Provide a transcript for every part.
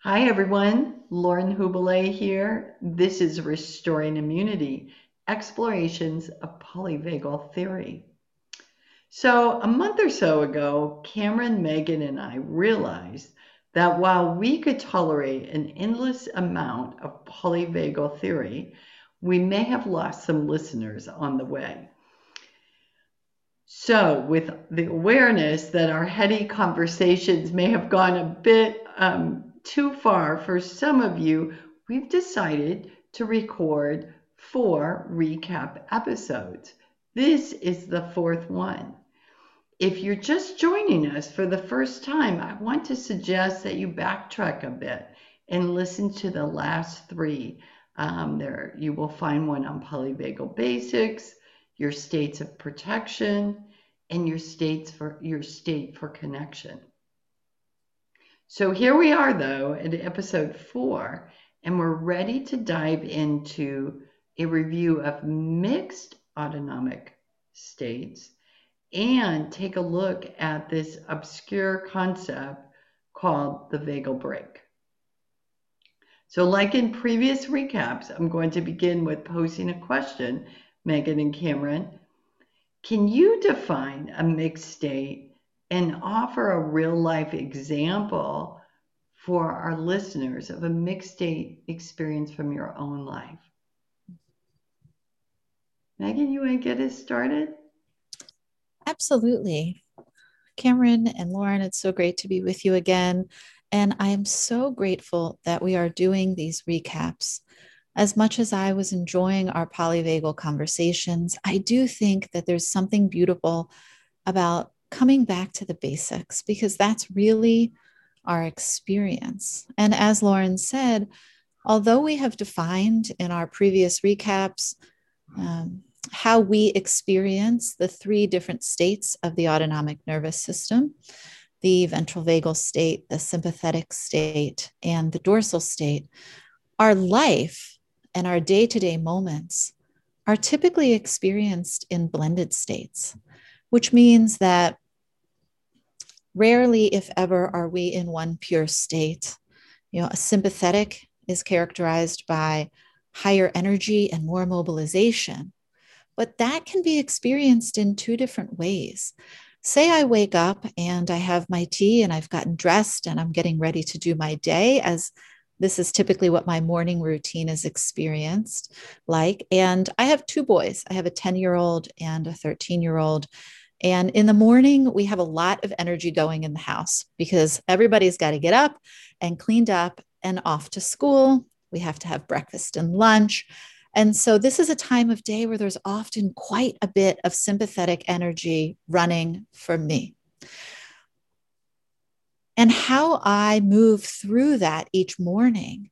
Hi, everyone. Lauren Hubele here. This is Restoring Immunity Explorations of Polyvagal Theory. So, a month or so ago, Cameron, Megan, and I realized that while we could tolerate an endless amount of polyvagal theory, we may have lost some listeners on the way. So, with the awareness that our heady conversations may have gone a bit um, too far for some of you, we've decided to record four recap episodes. This is the fourth one. If you're just joining us for the first time, I want to suggest that you backtrack a bit and listen to the last three. Um, there, you will find one on polyvagal basics, your states of protection, and your states for your state for connection. So here we are, though, at episode four, and we're ready to dive into a review of mixed autonomic states and take a look at this obscure concept called the vagal brake. So, like in previous recaps, I'm going to begin with posing a question, Megan and Cameron. Can you define a mixed state and offer a real life example for our listeners of a mixed state experience from your own life. Megan, you want to get us started? Absolutely. Cameron and Lauren, it's so great to be with you again. And I am so grateful that we are doing these recaps. As much as I was enjoying our polyvagal conversations, I do think that there's something beautiful about coming back to the basics because that's really our experience. And as Lauren said, although we have defined in our previous recaps um, how we experience the three different states of the autonomic nervous system the ventral vagal state, the sympathetic state, and the dorsal state our life and our day to day moments are typically experienced in blended states which means that rarely, if ever, are we in one pure state. You know, a sympathetic is characterized by higher energy and more mobilization, but that can be experienced in two different ways. Say I wake up and I have my tea and I've gotten dressed and I'm getting ready to do my day as this is typically what my morning routine is experienced like. And I have two boys. I have a 10 year old and a 13 year old. And in the morning, we have a lot of energy going in the house because everybody's got to get up and cleaned up and off to school. We have to have breakfast and lunch. And so, this is a time of day where there's often quite a bit of sympathetic energy running for me. And how I move through that each morning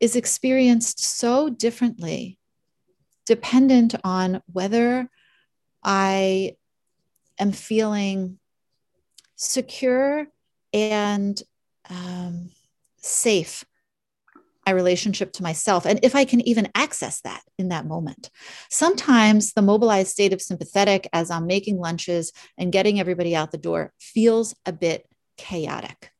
is experienced so differently, dependent on whether I am feeling secure and um, safe my relationship to myself and if i can even access that in that moment. Sometimes the mobilized state of sympathetic as i'm making lunches and getting everybody out the door feels a bit chaotic.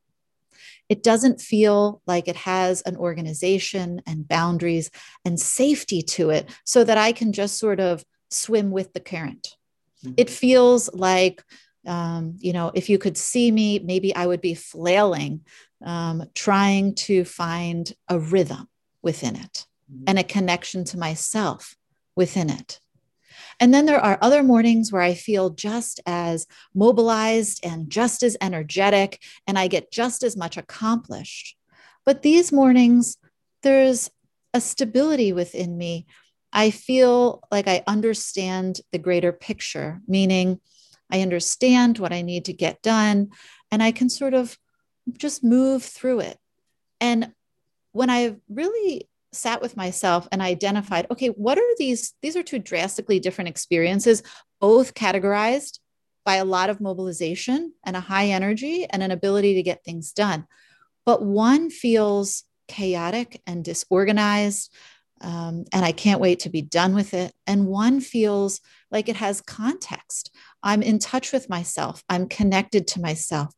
It doesn't feel like it has an organization and boundaries and safety to it so that i can just sort of swim with the current. Mm-hmm. It feels like, um, you know, if you could see me, maybe I would be flailing, um, trying to find a rhythm within it mm-hmm. and a connection to myself within it. And then there are other mornings where I feel just as mobilized and just as energetic, and I get just as much accomplished. But these mornings, there's a stability within me I feel like I understand the greater picture, meaning I understand what I need to get done and I can sort of just move through it. And when I really sat with myself and identified, okay, what are these? These are two drastically different experiences, both categorized by a lot of mobilization and a high energy and an ability to get things done. But one feels chaotic and disorganized um, and I can't wait to be done with it. And one feels like it has context. I'm in touch with myself, I'm connected to myself.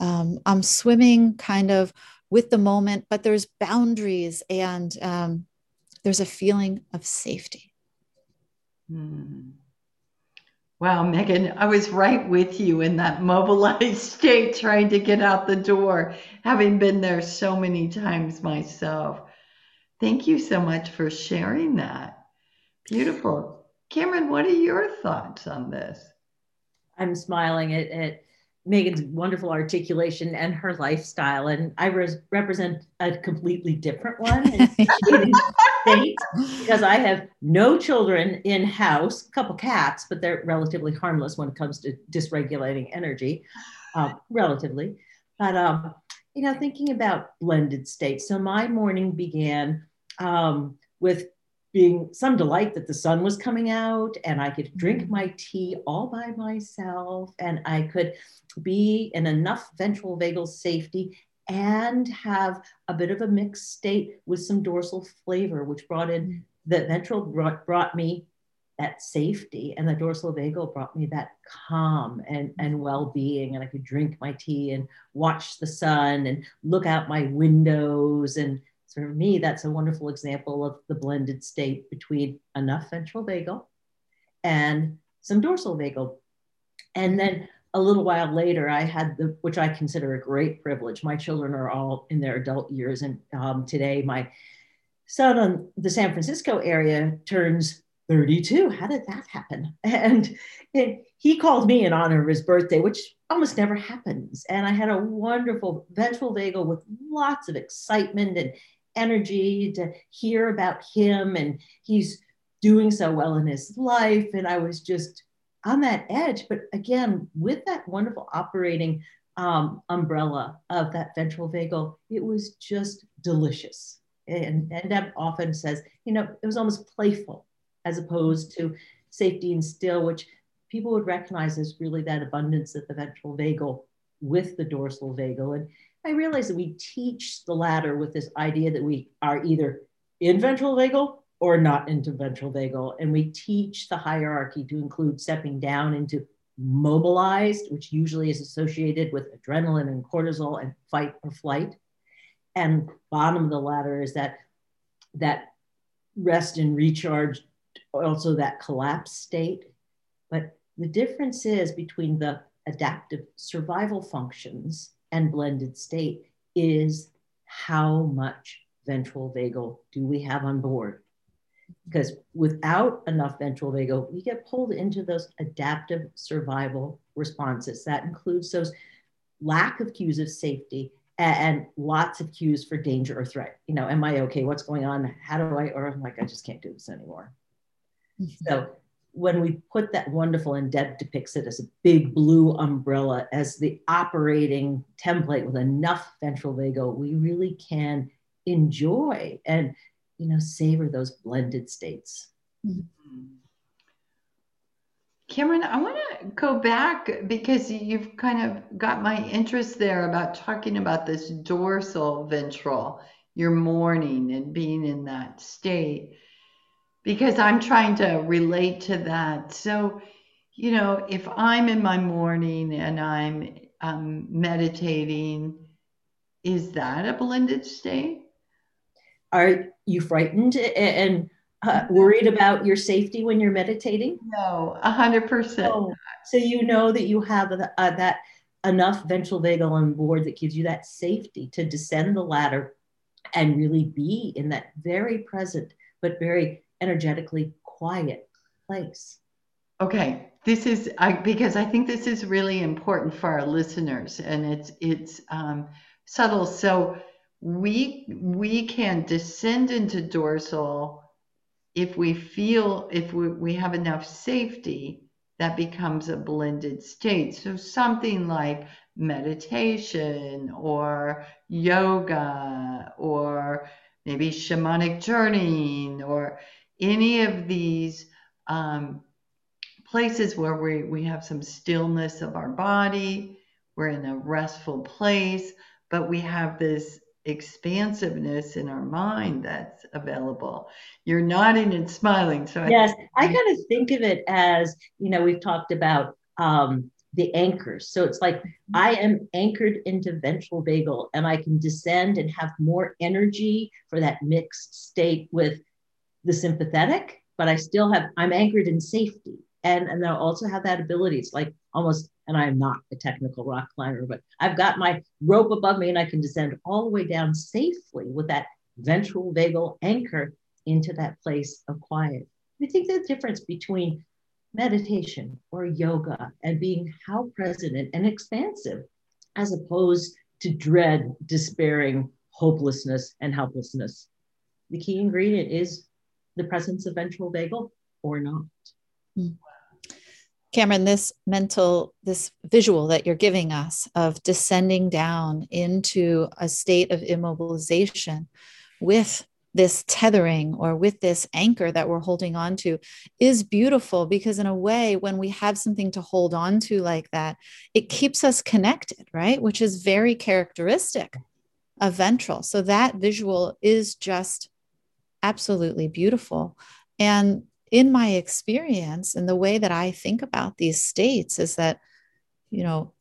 um, I'm swimming kind of with the moment, but there's boundaries and um, there's a feeling of safety. Hmm. Wow, Megan, I was right with you in that mobilized state trying to get out the door, having been there so many times myself. Thank you so much for sharing that. Beautiful. Cameron, what are your thoughts on this? I'm smiling at, at Megan's wonderful articulation and her lifestyle. And I res- represent a completely different one state because I have no children in house, a couple cats, but they're relatively harmless when it comes to dysregulating energy, uh, relatively. But, um, you know, thinking about blended states. So my morning began um, with being some delight that the sun was coming out and I could drink mm-hmm. my tea all by myself and I could be in enough ventral vagal safety and have a bit of a mixed state with some dorsal flavor, which brought in mm-hmm. the ventral brought, brought me that safety and the dorsal vagal brought me that calm and, and mm-hmm. well-being and i could drink my tea and watch the sun and look out my windows and so for me, that's a wonderful example of the blended state between enough ventral vagal and some dorsal vagal. And then a little while later, I had the, which I consider a great privilege. My children are all in their adult years. And um, today, my son in the San Francisco area turns 32. How did that happen? And it, he called me in honor of his birthday, which almost never happens. And I had a wonderful ventral vagal with lots of excitement and energy to hear about him and he's doing so well in his life. And I was just on that edge. But again, with that wonderful operating um, umbrella of that ventral vagal, it was just delicious. And, and Deb often says, you know, it was almost playful as opposed to safety and still, which people would recognize as really that abundance of the ventral vagal with the dorsal vagal. And I realize that we teach the latter with this idea that we are either in ventral vagal or not into ventral vagal. And we teach the hierarchy to include stepping down into mobilized, which usually is associated with adrenaline and cortisol and fight or flight. And bottom of the ladder is that that rest and recharge, also that collapse state. But the difference is between the adaptive survival functions and blended state is how much ventral vagal do we have on board? Because without enough ventral vagal, we get pulled into those adaptive survival responses. That includes those lack of cues of safety and, lots of cues for danger or threat. You know, am I okay? What's going on? How do I, or I'm like, I just can't do this anymore. So when we put that wonderful, and Deb depicts it as a big blue umbrella as the operating template with enough ventral vagal, we really can enjoy and you know savor those blended states. Mm-hmm. Cameron, I want to go back because you've kind of got my interest there about talking about this dorsal ventral, your morning and being in that state because I'm trying to relate to that. So, you know, if I'm in my morning and I'm um, meditating, is that a blended state? Are you frightened and uh, worried about your safety when you're meditating? No, a hundred percent. Oh, so you know that you have uh, that enough ventral vagal on board that gives you that safety to descend the ladder and really be in that very present but very energetically quiet place. Okay, this is I, because I think this is really important for our listeners, and it's it's um, subtle. So we we can descend into dorsal if we feel if we, we have enough safety that becomes a blended state so something like meditation or yoga or maybe shamanic journeying or any of these um, places where we, we have some stillness of our body, we're in a restful place, but we have this expansiveness in our mind that's available. You're nodding and smiling. So yes, I, I kind of think of it as you know we've talked about um, the anchors. So it's like I am anchored into ventral vagal and I can descend and have more energy for that mixed state with the sympathetic, but I still have, I'm anchored in safety. And, and I also have that ability. It's like almost, and I'm not a technical rock climber, but I've got my rope above me and I can descend all the way down safely with that ventral vagal anchor into that place of quiet. I think the difference between meditation or yoga and being how present and expansive as opposed to dread, despairing, hopelessness, and helplessness. The key ingredient is the presence of ventral vagal or not. Hmm. Cameron, this mental, this visual that you're giving us of descending down into a state of immobilization with this tethering or with this anchor that we're holding on to is beautiful because in a way when we have something to hold on to like that it keeps us connected right which is very characteristic of ventral so that visual is just absolutely beautiful and in my experience and the way that i think about these states is that you know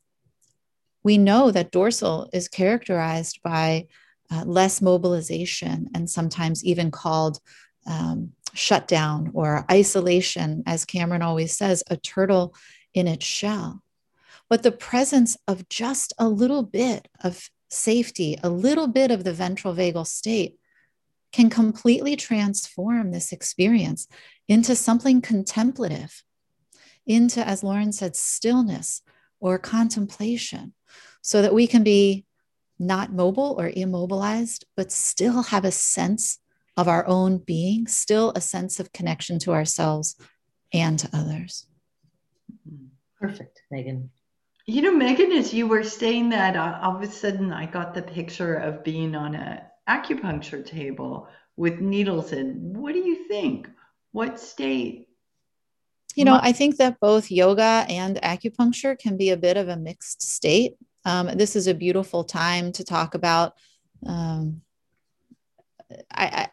we know that dorsal is characterized by uh, less mobilization and sometimes even called um, shutdown or isolation, as Cameron always says, a turtle in its shell. But the presence of just a little bit of safety, a little bit of the ventral vagal state can completely transform this experience into something contemplative, into, as Lauren said, stillness or contemplation, so that we can be not mobile or immobilized, but still have a sense of our own being, still a sense of connection to ourselves and to others. Perfect, Megan. You know, Megan, as you were saying that, uh, all of a sudden I got the picture of being on an acupuncture table with needles in. What do you think? What state? You know, I think that both yoga and acupuncture can be a bit of a mixed state. Um, this is a beautiful time to talk about. Um, I, I,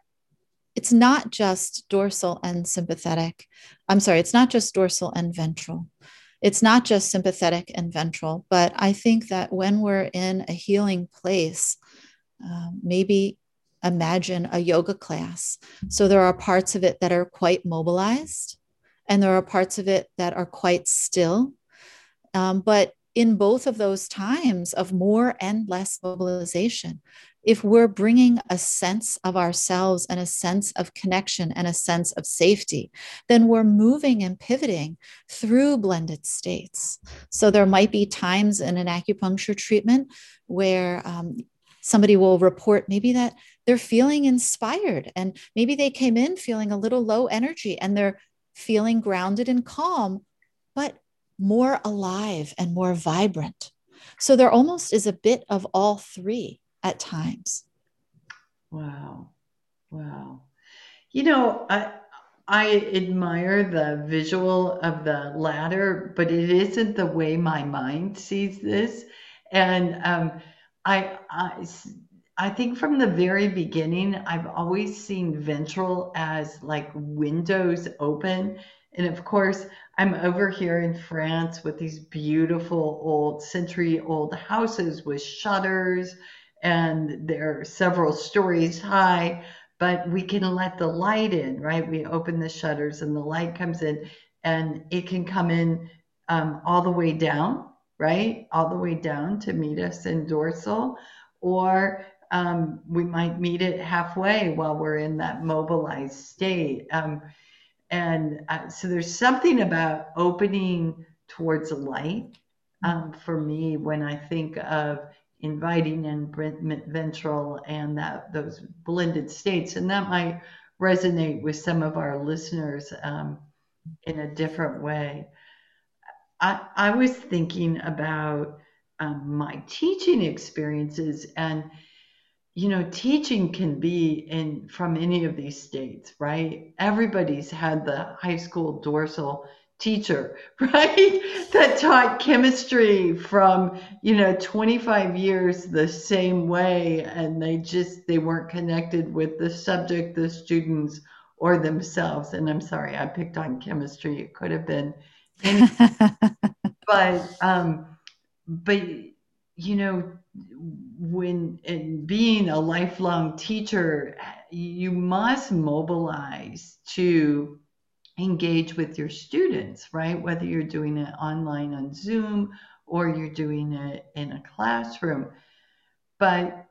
it's not just dorsal and sympathetic. I'm sorry, it's not just dorsal and ventral. It's not just sympathetic and ventral, but I think that when we're in a healing place, um, maybe imagine a yoga class. So there are parts of it that are quite mobilized, and there are parts of it that are quite still. Um, but in both of those times of more and less mobilization, if we're bringing a sense of ourselves and a sense of connection and a sense of safety, then we're moving and pivoting through blended states. So there might be times in an acupuncture treatment where um, somebody will report maybe that they're feeling inspired and maybe they came in feeling a little low energy and they're feeling grounded and calm, but more alive and more vibrant. So there almost is a bit of all three at times. Wow. Wow. You know, I, I admire the visual of the ladder, but it isn't the way my mind sees this. And um, I, I, I think from the very beginning, I've always seen ventral as like windows open and of course, I'm over here in France with these beautiful old century old houses with shutters, and they're several stories high, but we can let the light in, right? We open the shutters and the light comes in, and it can come in um, all the way down, right? All the way down to meet us in dorsal, or um, we might meet it halfway while we're in that mobilized state. Um, and uh, so there's something about opening towards light um, for me when I think of inviting in ventral and that those blended states, and that might resonate with some of our listeners um, in a different way. I, I was thinking about um, my teaching experiences and you know, teaching can be in from any of these states, right? Everybody's had the high school dorsal teacher, right? that taught chemistry from, you know, 25 years the same way and they just they weren't connected with the subject, the students or themselves. And I'm sorry, I picked on chemistry. It could have been but um, but you know, when and being a lifelong teacher, you must mobilize to engage with your students, right? Whether you're doing it online on Zoom or you're doing it in a classroom. But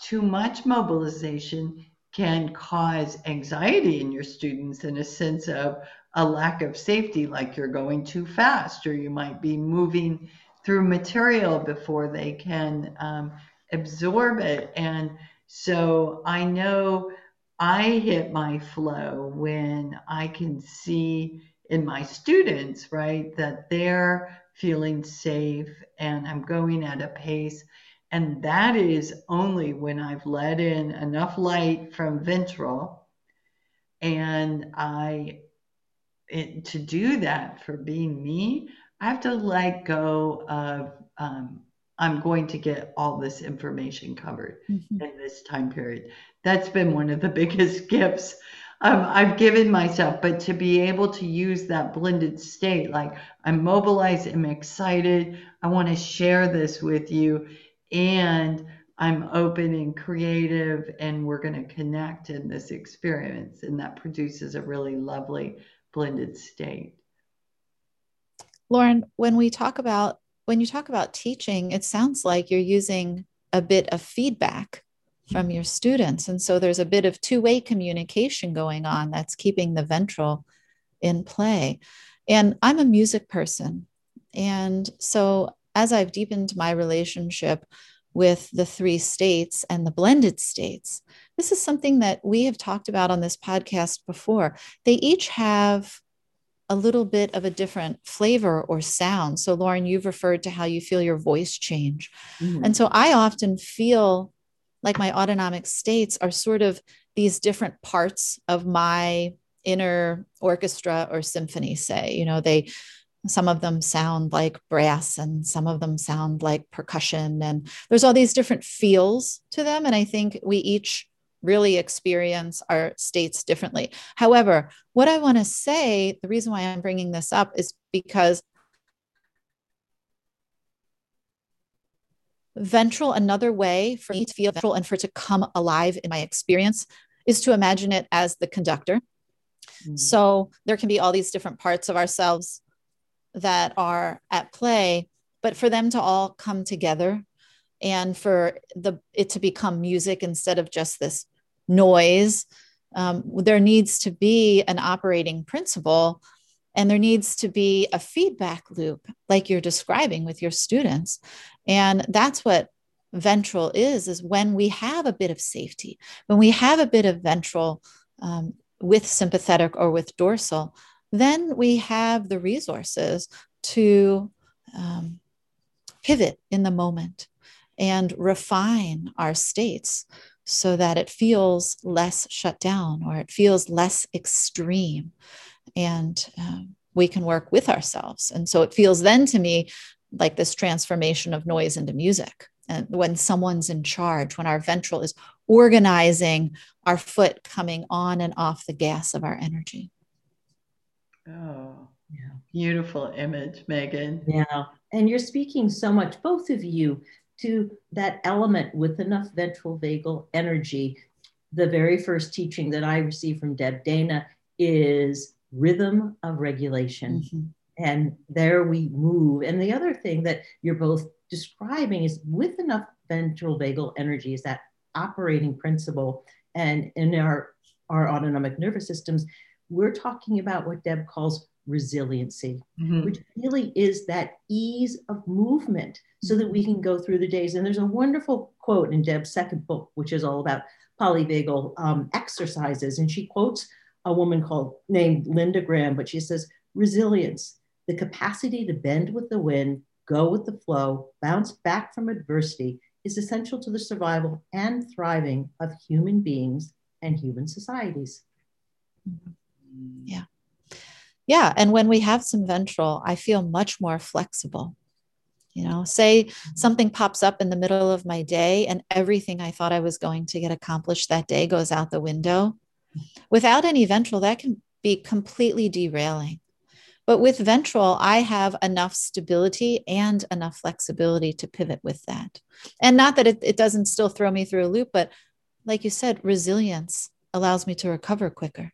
too much mobilization can cause anxiety in your students and a sense of a lack of safety, like you're going too fast, or you might be moving through material before they can um, absorb it. And so I know I hit my flow when I can see in my students, right, that they're feeling safe and I'm going at a pace. And that is only when I've let in enough light from ventral and I it, to do that for being me, I have to let go of um, I'm going to get all this information covered mm-hmm. in this time period. That's been one of the biggest gifts um, I've given myself. But to be able to use that blended state, like I'm mobilized, I'm excited, I want to share this with you, and I'm open and creative, and we're going to connect in this experience. And that produces a really lovely blended state. Lauren, when we talk about when you talk about teaching, it sounds like you're using a bit of feedback from your students. And so there's a bit of two way communication going on that's keeping the ventral in play. And I'm a music person. And so as I've deepened my relationship with the three states and the blended states, this is something that we have talked about on this podcast before. They each have a little bit of a different flavor or sound. So, Lauren, you've referred to how you feel your voice change. Mm-hmm. And so, I often feel like my autonomic states are sort of these different parts of my inner orchestra or symphony, say. You know, they, some of them sound like brass and some of them sound like percussion. And there's all these different feels to them. And I think we each really experience our states differently. However, what I want to say, the reason why I'm bringing this up is because ventral, another way for me to feel ventral and for it to come alive in my experience is to imagine it as the conductor. Mm-hmm. So there can be all these different parts of ourselves that are at play, but for them to all come together and for the it to become music instead of just this noise. Um, there needs to be an operating principle and there needs to be a feedback loop like you're describing with your students and that's what ventral is is when we have a bit of safety when we have a bit of ventral um, with sympathetic or with dorsal then we have the resources to um, pivot in the moment and refine our states so that it feels less shut down or it feels less extreme. And um, we can work with ourselves. And so it feels then to me like this transformation of noise into music. And when someone's in charge, when our ventral is organizing our foot coming on and off the gas of our energy. Oh, yeah. Beautiful image, Megan. Yeah. And you're speaking so much, both of you, to that element with enough ventral vagal energy. The very first teaching that I received from Deb Dana is rhythm of regulation. Mm-hmm. And there we move. And the other thing that you're both describing is with enough ventral vagal energy is that operating principle. And in our, our autonomic nervous systems, we're talking about what Deb calls resiliency, mm-hmm. which really is that ease of movement so that we can go through the days. And there's a wonderful quote in Deb's second book, which is all about polyvagal um, exercises. And she quotes a woman called named Linda Graham, but she says, resilience, the capacity to bend with the wind, go with the flow, bounce back from adversity is essential to the survival and thriving of human beings and human societies. Yeah. Yeah. And when we have some ventral, I feel much more flexible. You know, say mm-hmm. something pops up in the middle of my day and everything I thought I was going to get accomplished that day goes out the window. Without any ventral, that can be completely derailing. But with ventral, I have enough stability and enough flexibility to pivot with that. And not that it, it doesn't still throw me through a loop, but like you said, resilience allows me to recover quicker.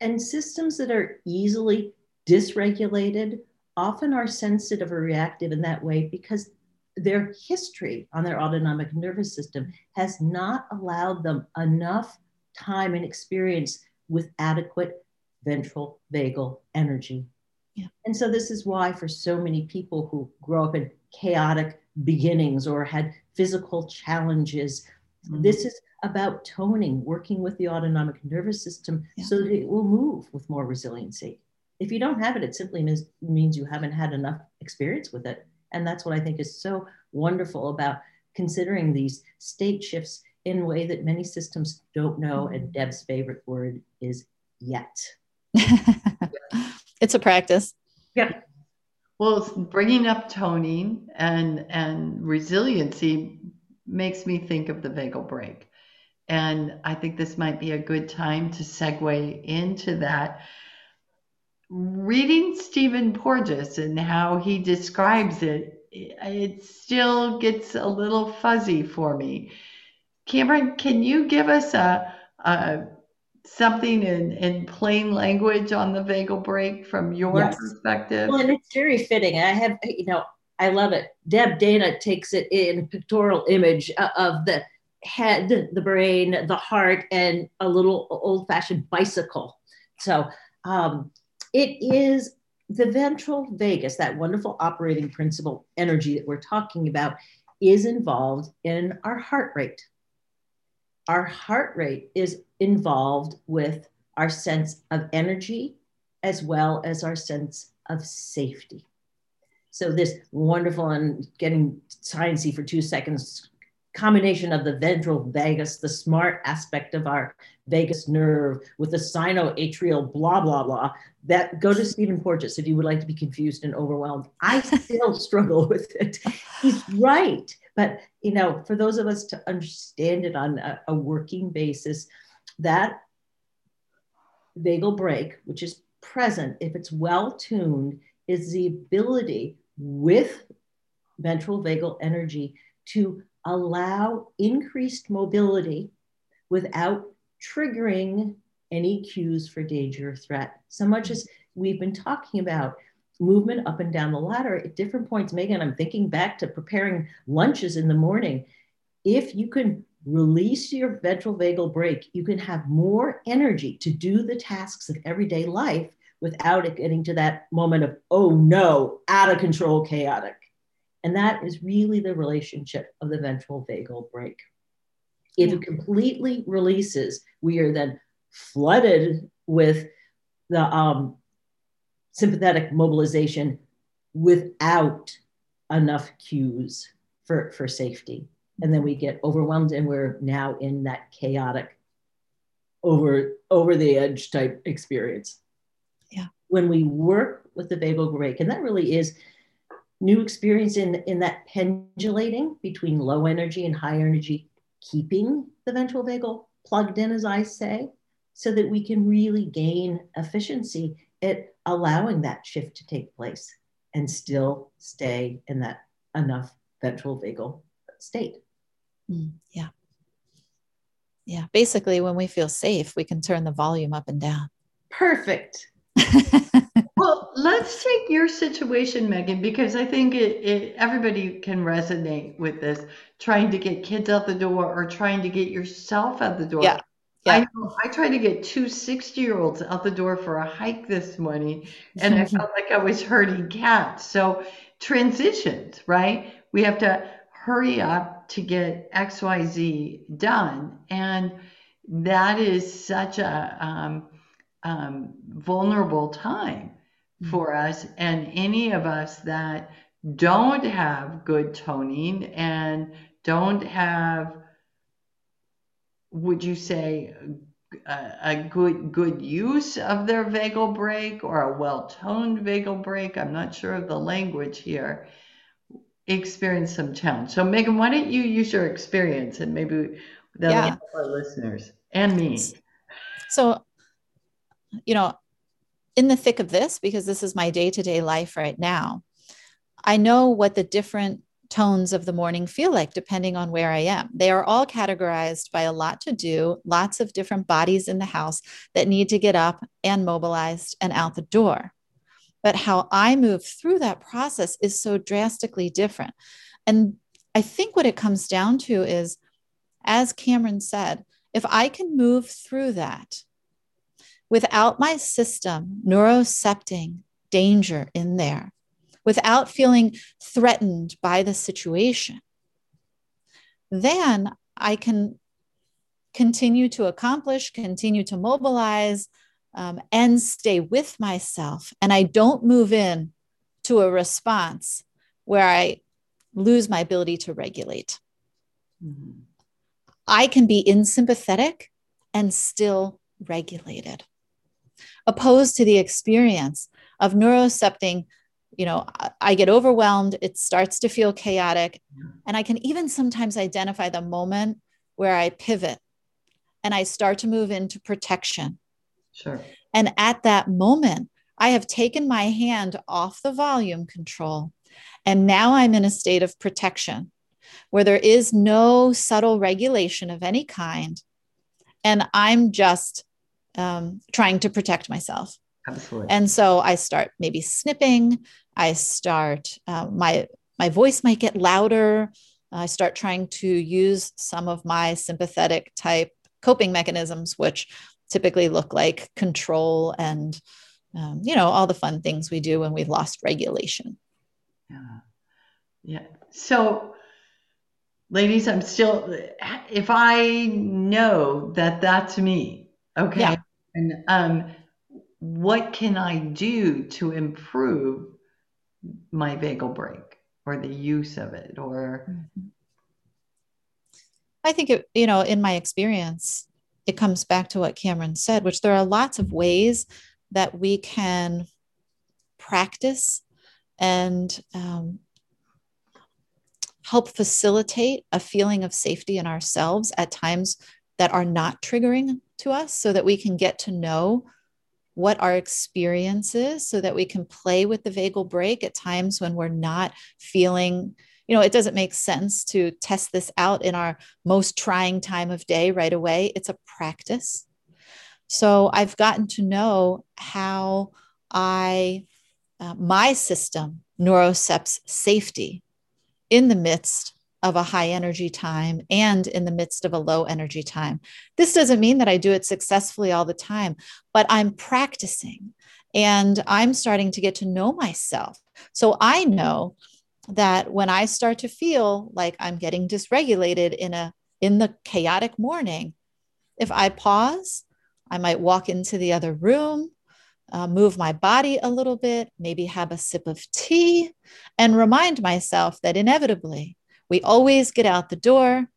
And systems that are easily dysregulated often are sensitive or reactive in that way because their history on their autonomic nervous system has not allowed them enough time and experience with adequate ventral vagal energy. Yeah. And so, this is why, for so many people who grow up in chaotic beginnings or had physical challenges, mm-hmm. this is about toning, working with the autonomic nervous system yeah. so that it will move with more resiliency. If you don't have it, it simply means, means you haven't had enough experience with it. And that's what I think is so wonderful about considering these state shifts in a way that many systems don't know. And mm-hmm. Deb's favorite word is yet. it's a practice. Yeah. Well, bringing up toning and and resiliency makes me think of the vagal brake. And I think this might be a good time to segue into that. Reading Stephen Porges and how he describes it, it still gets a little fuzzy for me. Cameron, can you give us a, a something in, in plain language on the vagal brake from your yes. perspective? Well, and it's very fitting. I have, you know, I love it. Deb Dana takes it in a pictorial image of the head, the brain, the heart, and a little old fashioned bicycle. So um, it is the ventral vagus, that wonderful operating principle energy that we're talking about, is involved in our heart rate. Our heart rate is involved with our sense of energy as well as our sense of safety. So this wonderful and getting sciencey for two seconds combination of the ventral vagus, the smart aspect of our vagus nerve with the sinoatrial blah, blah, blah, that go to Stephen Porges if you would like to be confused and overwhelmed. I still struggle with it. He's right. But, you know, for those of us to understand it on a, a working basis, that vagal brake, which is present, if it's well tuned, is the ability with ventral vagal energy to allow increased mobility without triggering any cues for danger or threat. So much as we've been talking about movement up and down the ladder at different points. Megan, I'm thinking back to preparing lunches in the morning. If you can release your ventral vagal brake, you can have more energy to do the tasks of everyday life without it getting to that moment of, oh no, out of control, chaotic. And that is really the relationship of the ventral vagal brake. If it completely releases, we are then flooded with the um, sympathetic mobilization without enough cues for, for safety. And then we get overwhelmed and we're now in that chaotic, over, over the edge type experience. When we work with the vagal brake, and that really is new experience in, in that pendulating between low energy and high energy, keeping the ventral vagal plugged in, as I say, so that we can really gain efficiency at allowing that shift to take place and still stay in that enough ventral vagal state. Mm, yeah. Yeah. Basically, when we feel safe, we can turn the volume up and down. Perfect. well, let's take your situation, Megan, because I think it, it, everybody can resonate with this. Trying to get kids out the door or trying to get yourself out the door. Yeah. Yeah. I know I tried to get two 60 year olds out the door for a hike this morning, and I felt like I was herding cats. So, transitions, right? We have to hurry up to get XYZ done. And that is such a um, um, vulnerable time mm-hmm. for us. And any of us that don't have good toning and don't have, would you say, a, a good good use of their vagal brake or a well toned vagal brake I'm not sure of the language here. Experience some challenge. So, Megan, why don't you use your experience and maybe that'll yeah. help our listeners and me. So, you know, in the thick of this, because this is my day to day life right now, I know what the different tones of the morning feel like depending on where I am. They are all categorized by a lot to do, lots of different bodies in the house that need to get up and mobilized and out the door. But how I move through that process is so drastically different. And I think what it comes down to is, as Cameron said, if I can move through that without my system neurocepting danger in there, without feeling threatened by the situation, then I can continue to accomplish, continue to mobilize, um, and stay with myself. And I don't move in to a response where I lose my ability to regulate. Mm-hmm. I can be insympathetic and still regulated, opposed to the experience of neurocepting you know i get overwhelmed it starts to feel chaotic and i can even sometimes identify the moment where i pivot and i start to move into protection. Sure. And at that moment i have taken my hand off the volume control and now i'm in a state of protection where there is no subtle regulation of any kind and i'm just um, trying to protect myself Absolutely. And so I start maybe snipping. I start uh, my my voice might get louder. I start trying to use some of my sympathetic type coping mechanisms, which typically look like control and um, you know all the fun things we do when we've lost regulation. Yeah, yeah. So, ladies, I'm still. If I know that that's me, okay, yeah. And um what can I do to improve my vagal brake or the use of it or. I think it, you know, in my experience, it comes back to what Cameron said, which there are lots of ways that we can practice and um, help facilitate a feeling of safety in ourselves at times that are not triggering to us so that we can get to know what our experience is so that we can play with the vagal brake at times when we're not feeling you know it doesn't make sense to test this out in our most trying time of day right away. It's a practice. So i've gotten to know how i uh, my system neuroceps safety in the midst of a high energy time and in the midst of a low energy time. This doesn't mean that I do it successfully all the time, but I'm practicing and I'm starting to get to know myself. So I know that when I start to feel like I'm getting dysregulated in a in the chaotic morning, if I pause, I might walk into the other room, uh, move my body a little bit, maybe have a sip of tea, and remind myself that inevitably we always get out the door,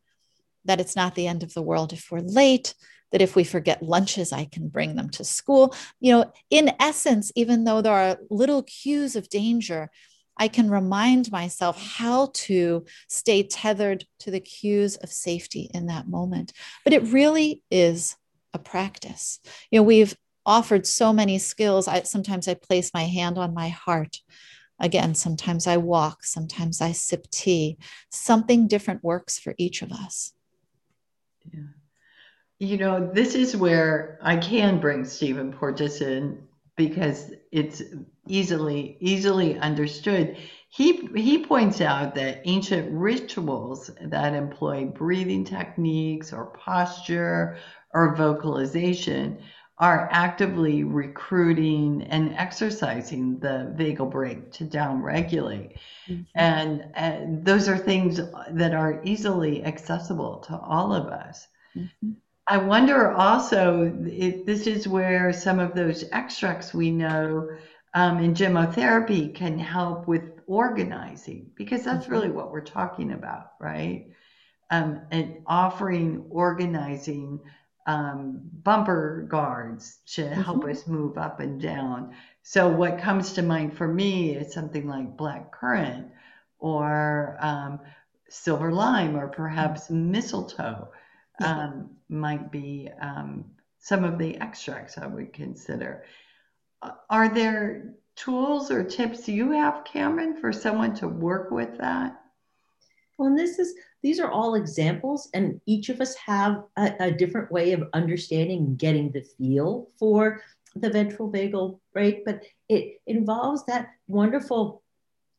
that it's not the end of the world if we're late, that if we forget lunches, I can bring them to school. You know, in essence, even though there are little cues of danger, I can remind myself how to stay tethered to the cues of safety in that moment. But it really is a practice. You know, we've offered so many skills. I sometimes I place my hand on my heart Again, sometimes I walk, sometimes I sip tea. Something different works for each of us. Yeah. You know, this is where I can bring Stephen Porges in because it's easily easily understood. He he points out that ancient rituals that employ breathing techniques or posture or vocalization are actively recruiting and exercising the vagal brake to downregulate. Mm-hmm. And, and those are things that are easily accessible to all of us. Mm-hmm. I wonder also if this is where some of those extracts we know um, in gemmotherapy can help with organizing, because that's mm-hmm. really what we're talking about, right? Um, and offering organizing um, bumper guards to help mm-hmm. us move up and down. So what comes to mind for me is something like black currant or um, silver lime or perhaps mistletoe um, might be um, some of the extracts I would consider. are there tools or tips you have, Cameron, for someone to work with that? Well, and this is these are all examples, and each of us have a, a different way of understanding and getting the feel for the ventral vagal brake, but it involves that wonderful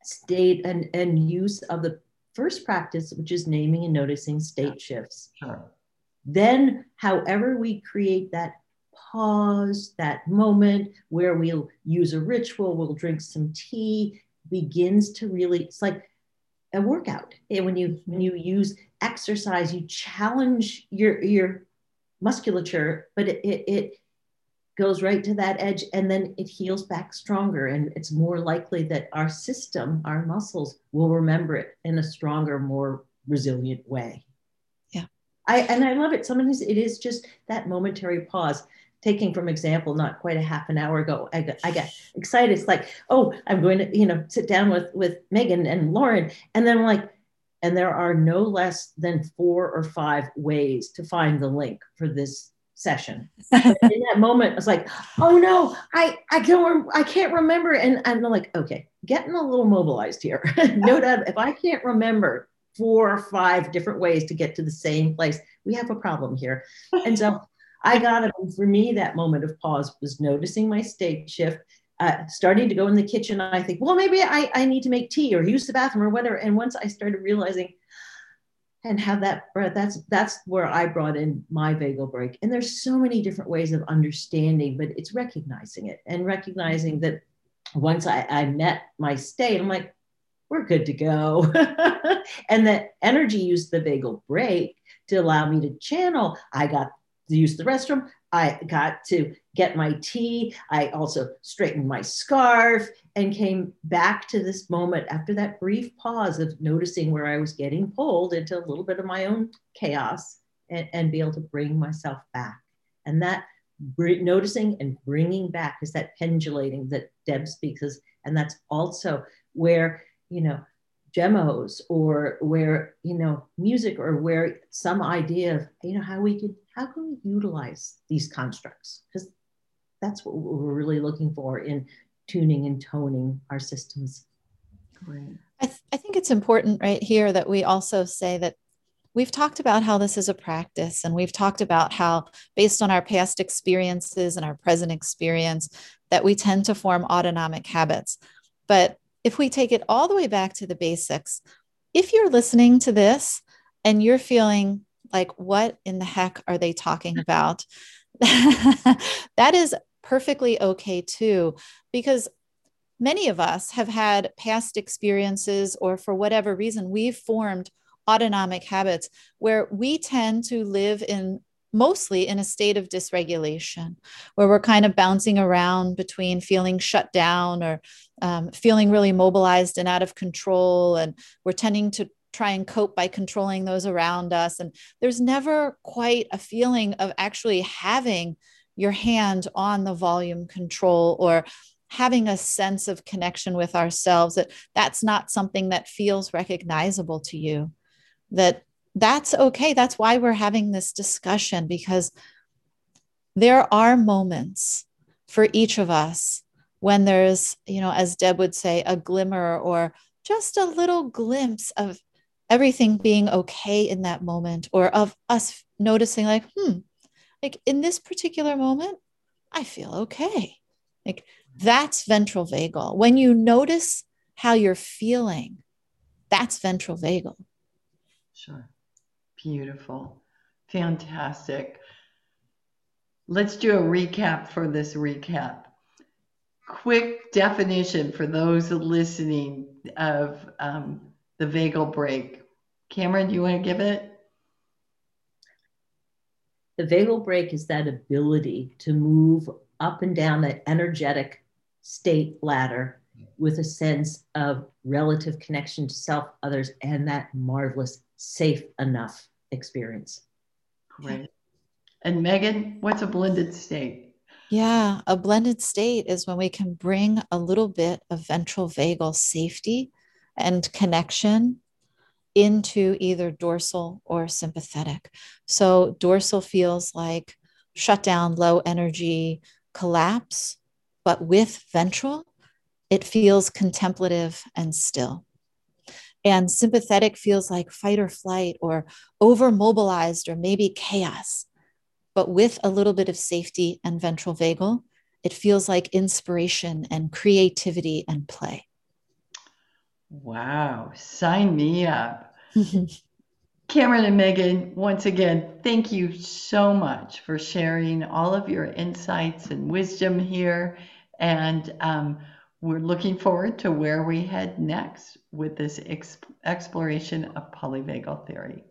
state and, and use of the first practice, which is naming and noticing state shifts. Sure. Then, however, we create that pause, that moment where we'll use a ritual, we'll drink some tea, begins to really, it's like a workout. And when you when you use exercise, you challenge your your musculature, but it, it, it goes right to that edge and then it heals back stronger. And it's more likely that our system our muscles will remember it in a stronger more resilient way. Yeah. I and i love it. Sometimes it is just that momentary pause taking from example not quite a half an hour ago i got, I got excited it's like oh i'm going to you know sit down with with megan and lauren and then I'm like and there are no less than four or five ways to find the link for this session. in that moment, I was like, "Oh no, I I can't I can't remember." And I'm like, "Okay, getting a little mobilized here. no doubt, if I can't remember four or five different ways to get to the same place, we have a problem here." And so I got it. For me, that moment of pause was noticing my state shift. Uh, starting to go in the kitchen, I think, well, maybe I, I need to make tea or use the bathroom or whatever. And once I started realizing, and have that breath that's that's where i brought in my vagal brake. and there's so many different ways of understanding but it's recognizing it and recognizing that once i, I met my state i'm like we're good to go and that energy used the vagal brake to allow me to channel i got use the restroom I got to get my tea. I also straightened my scarf and came back to this moment after that brief pause of noticing where I was getting pulled into a little bit of my own chaos and, and be able to bring myself back. And that noticing and bringing back is that pendulating that Deb speaks of. And that's also where, you know, demos or where you know music or where some idea of you know how we could how can we utilize these constructs? Because that's what we're really looking for in tuning and toning our systems. Great. I, th- I think it's important right here that we also say that we've talked about how this is a practice and we've talked about how based on our past experiences and our present experience that we tend to form autonomic habits. But if we take it all the way back to the basics, if you're listening to this and you're feeling like, what in the heck are they talking mm-hmm. about? that is perfectly okay too, because many of us have had past experiences, or for whatever reason, we've formed autonomic habits where we tend to live in mostly in a state of dysregulation where we're kind of bouncing around between feeling shut down or um, feeling really mobilized and out of control. And we're tending to try and cope by controlling those around us. And there's never quite a feeling of actually having your hand on the volume control or having a sense of connection with ourselves that that's not something that feels recognizable to you that that's okay. That's why we're having this discussion because there are moments for each of us when there's, you know, as Deb would say, a glimmer or just a little glimpse of everything being okay in that moment or of us noticing, like, hmm, like in this particular moment, I feel okay. Like that's ventral vagal. When you notice how you're feeling, that's ventral vagal. Sure. Beautiful. Fantastic. Let's do a recap for this recap. Quick definition for those listening of um, the vagal brake. Cameron, do you want to give it? The vagal brake is that ability to move up and down that energetic state ladder with a sense of relative connection to self, others, and that marvelous safe enough experience. Great. And Megan, what's a blended state? Yeah, a blended state is when we can bring a little bit of ventral vagal safety and connection into either dorsal or sympathetic. So, dorsal feels like shut down, low energy, collapse. but with ventral, it feels contemplative and still. And sympathetic feels like fight or flight or over mobilized or maybe chaos. But with a little bit of safety and ventral vagal, it feels like inspiration and creativity and play. Wow, sign me up. Cameron and Megan, once again, thank you so much for sharing all of your insights and wisdom here. And um, we're looking forward to where we head next with this exp- exploration of polyvagal theory.